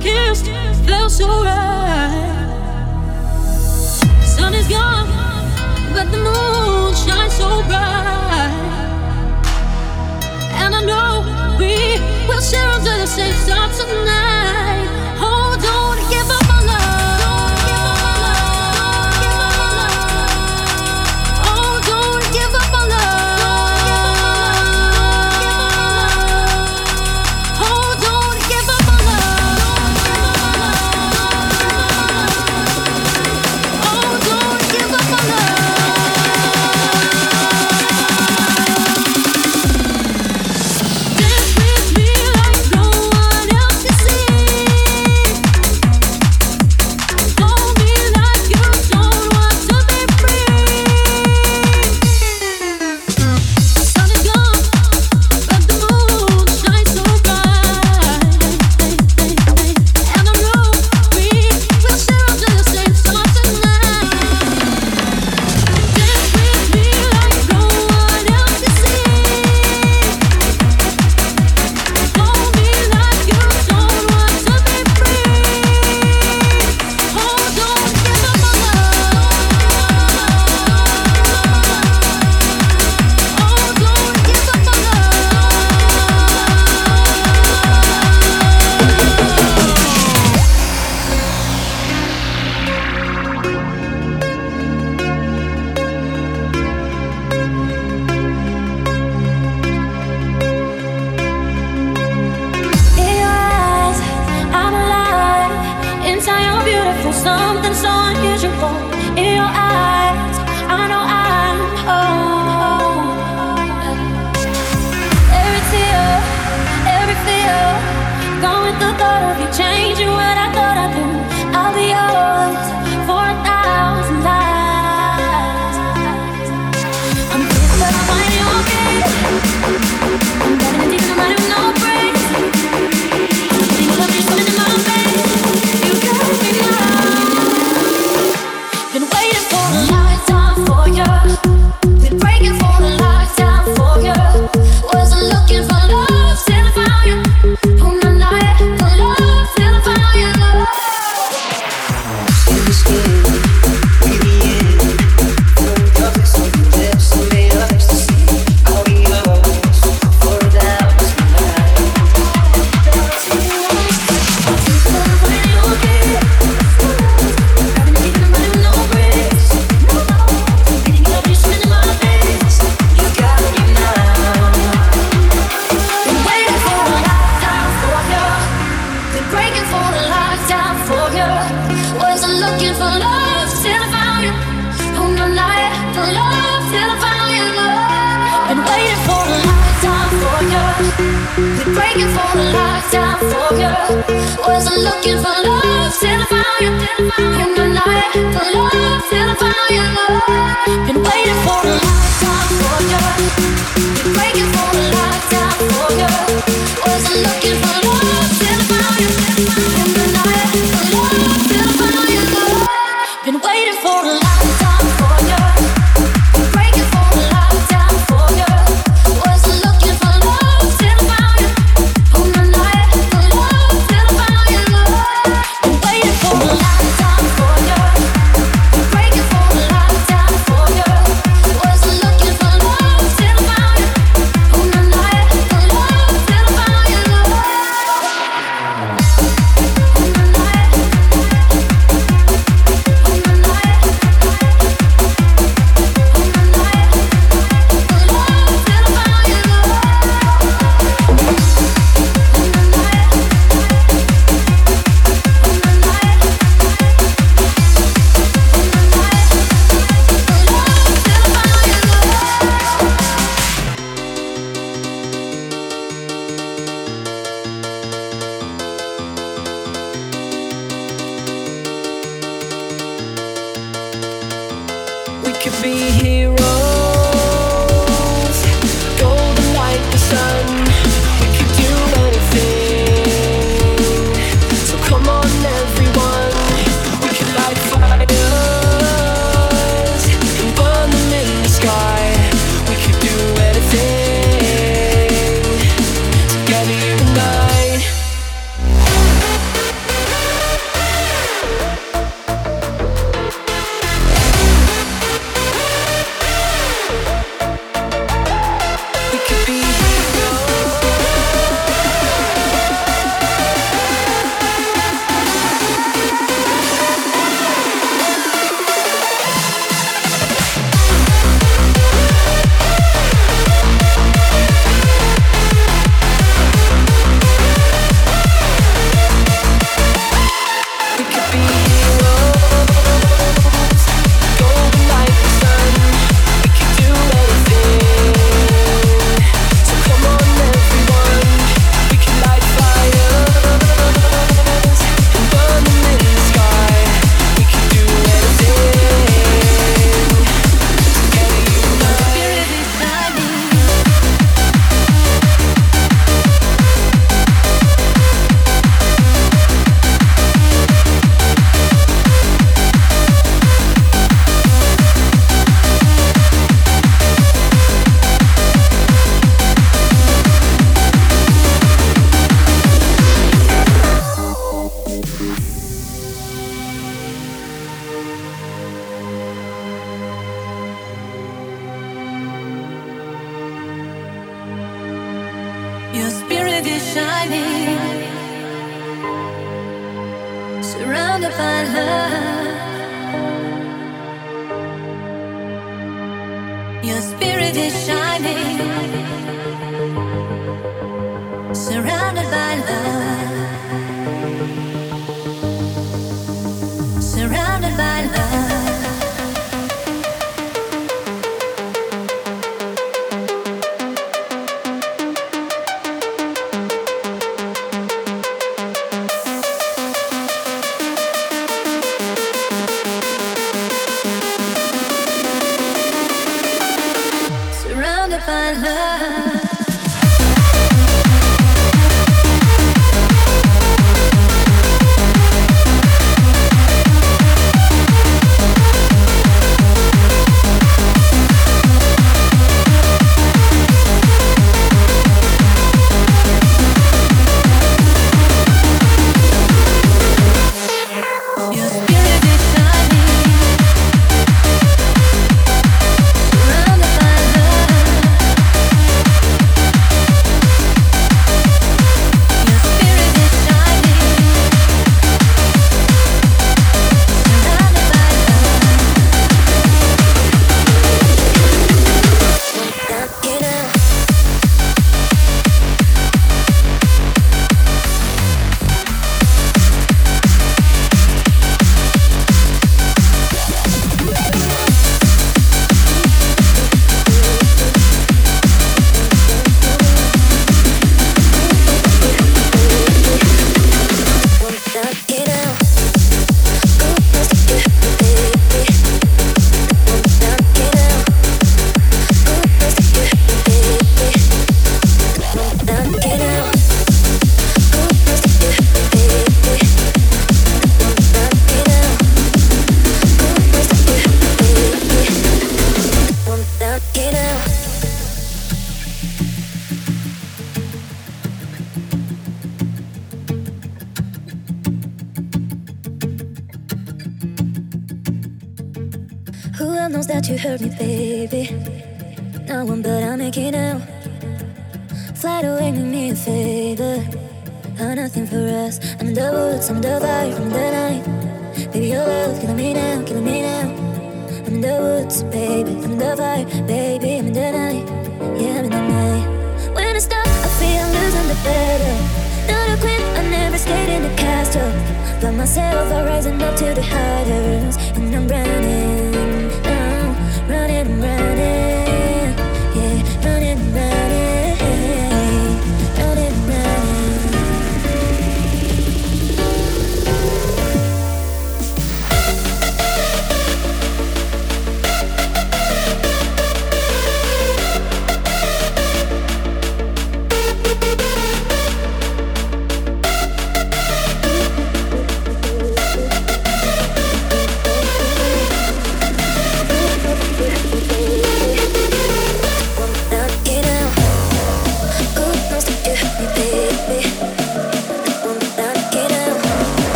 we felt so right. Sun is gone, but the moon shines so bright. And I know we will share under the same stars tonight.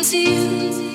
Into you.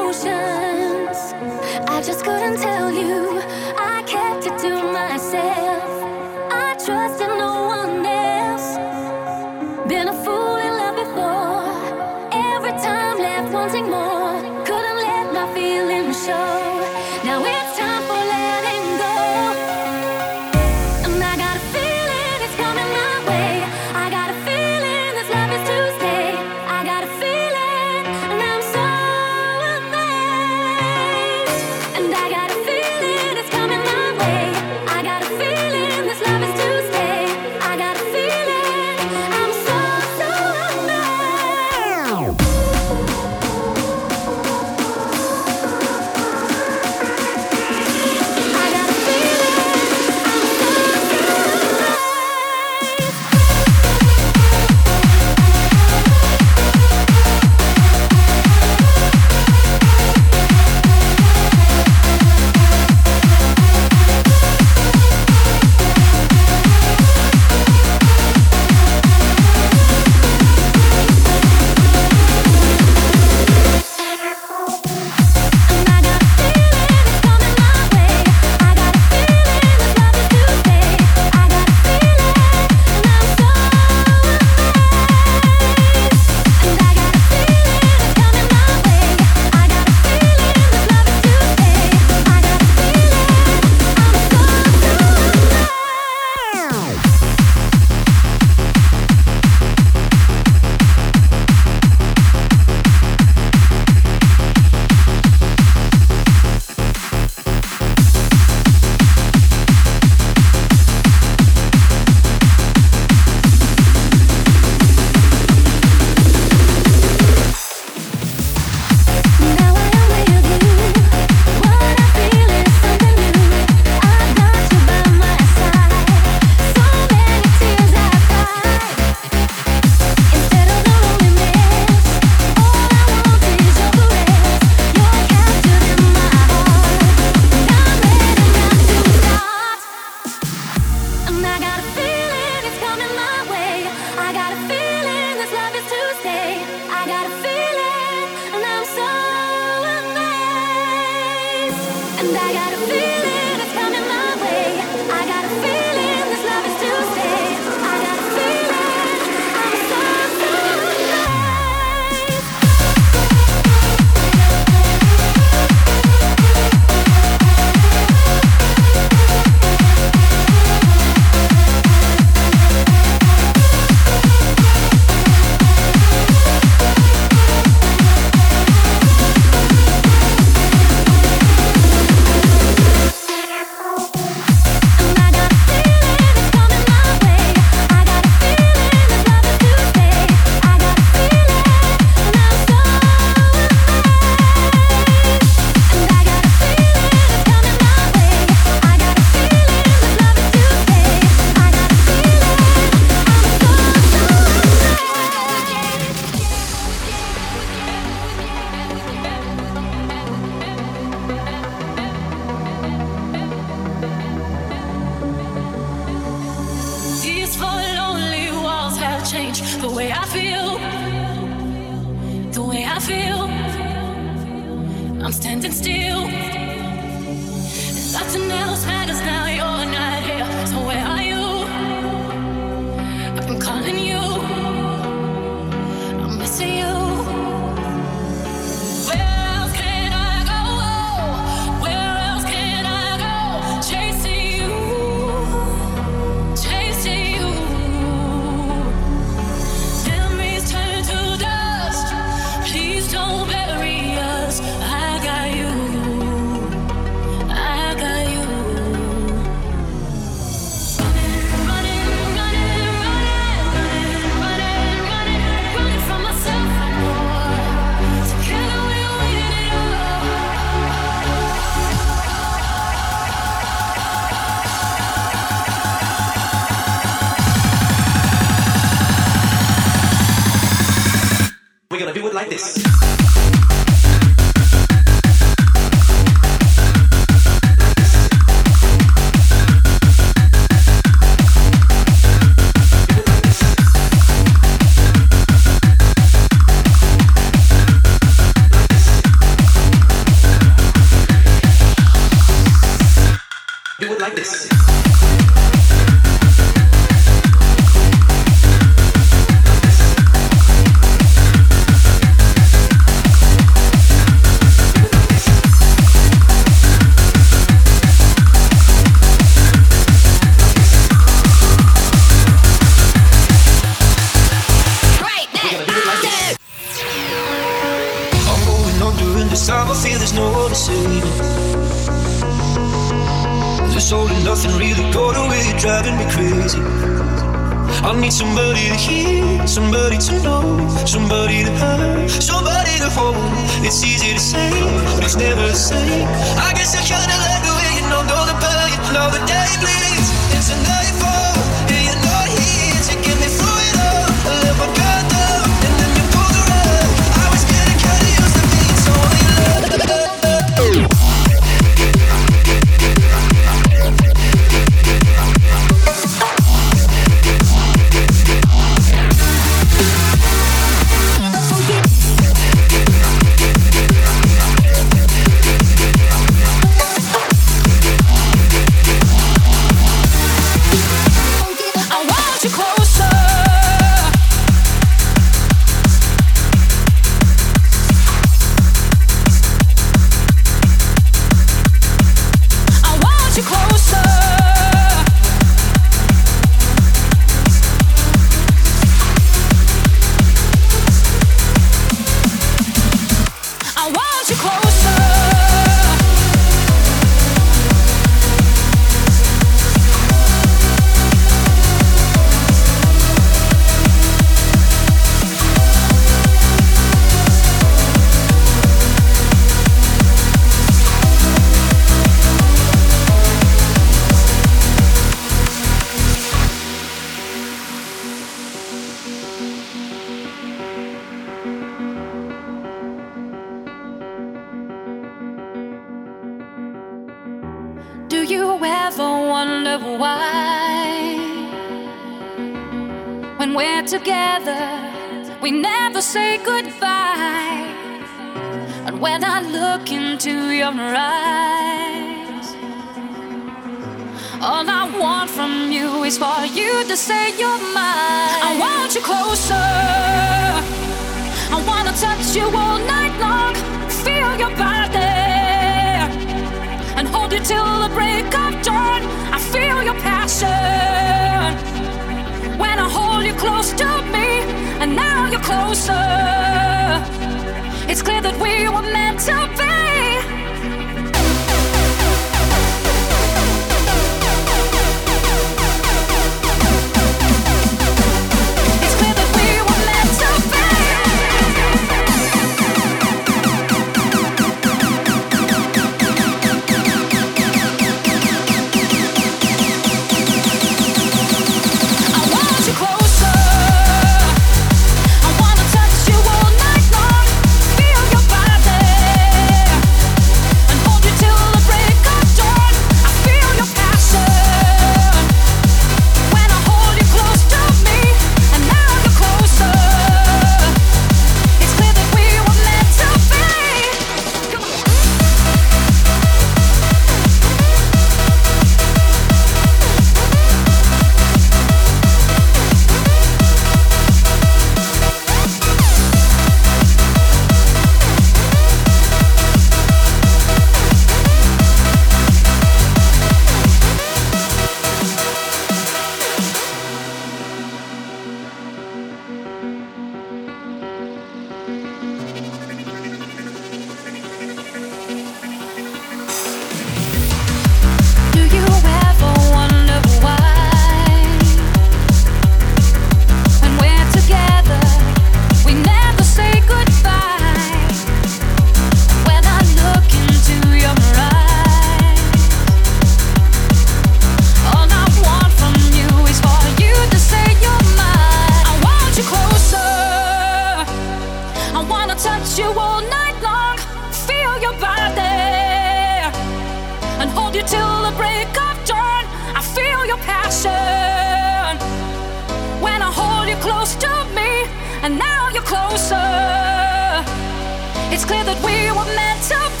It's clear that we were meant to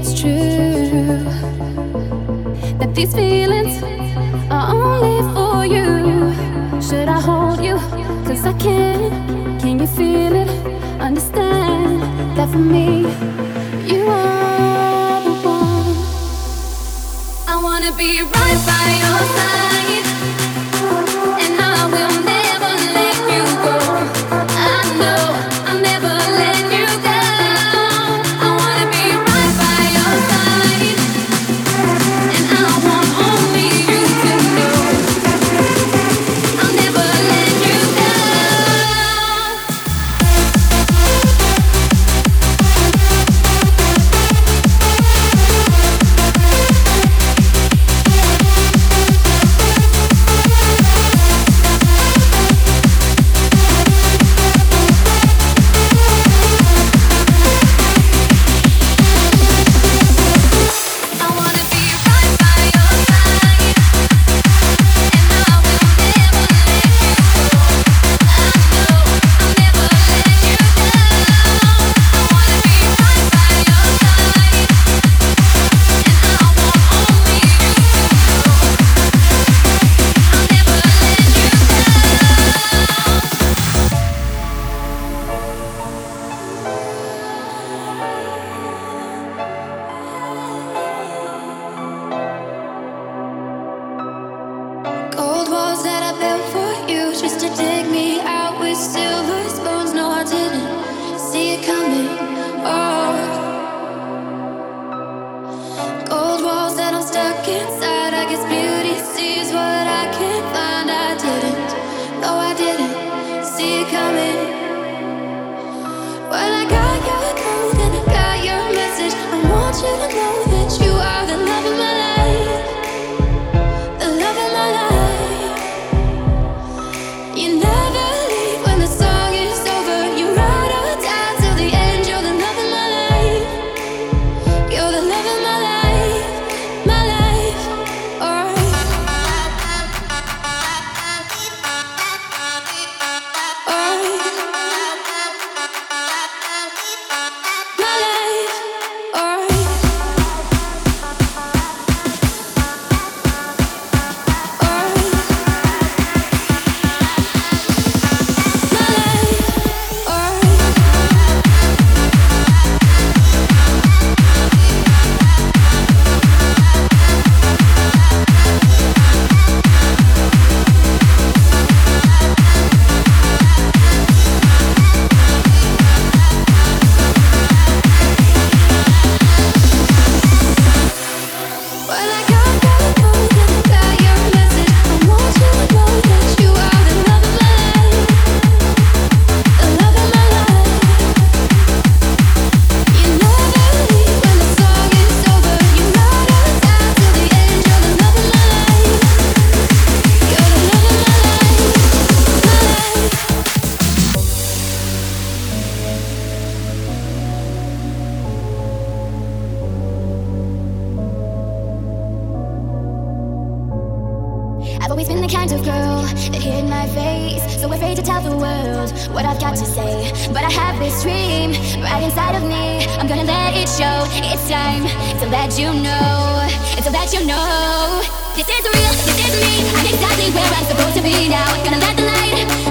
it's true that these feelings are only for you. Should I hold you? Cause I can. Can you feel it? Understand that for me, you are the one. I wanna be right by your side. This is real, this is me. I'm exactly where I'm supposed to be now. Gonna let the light.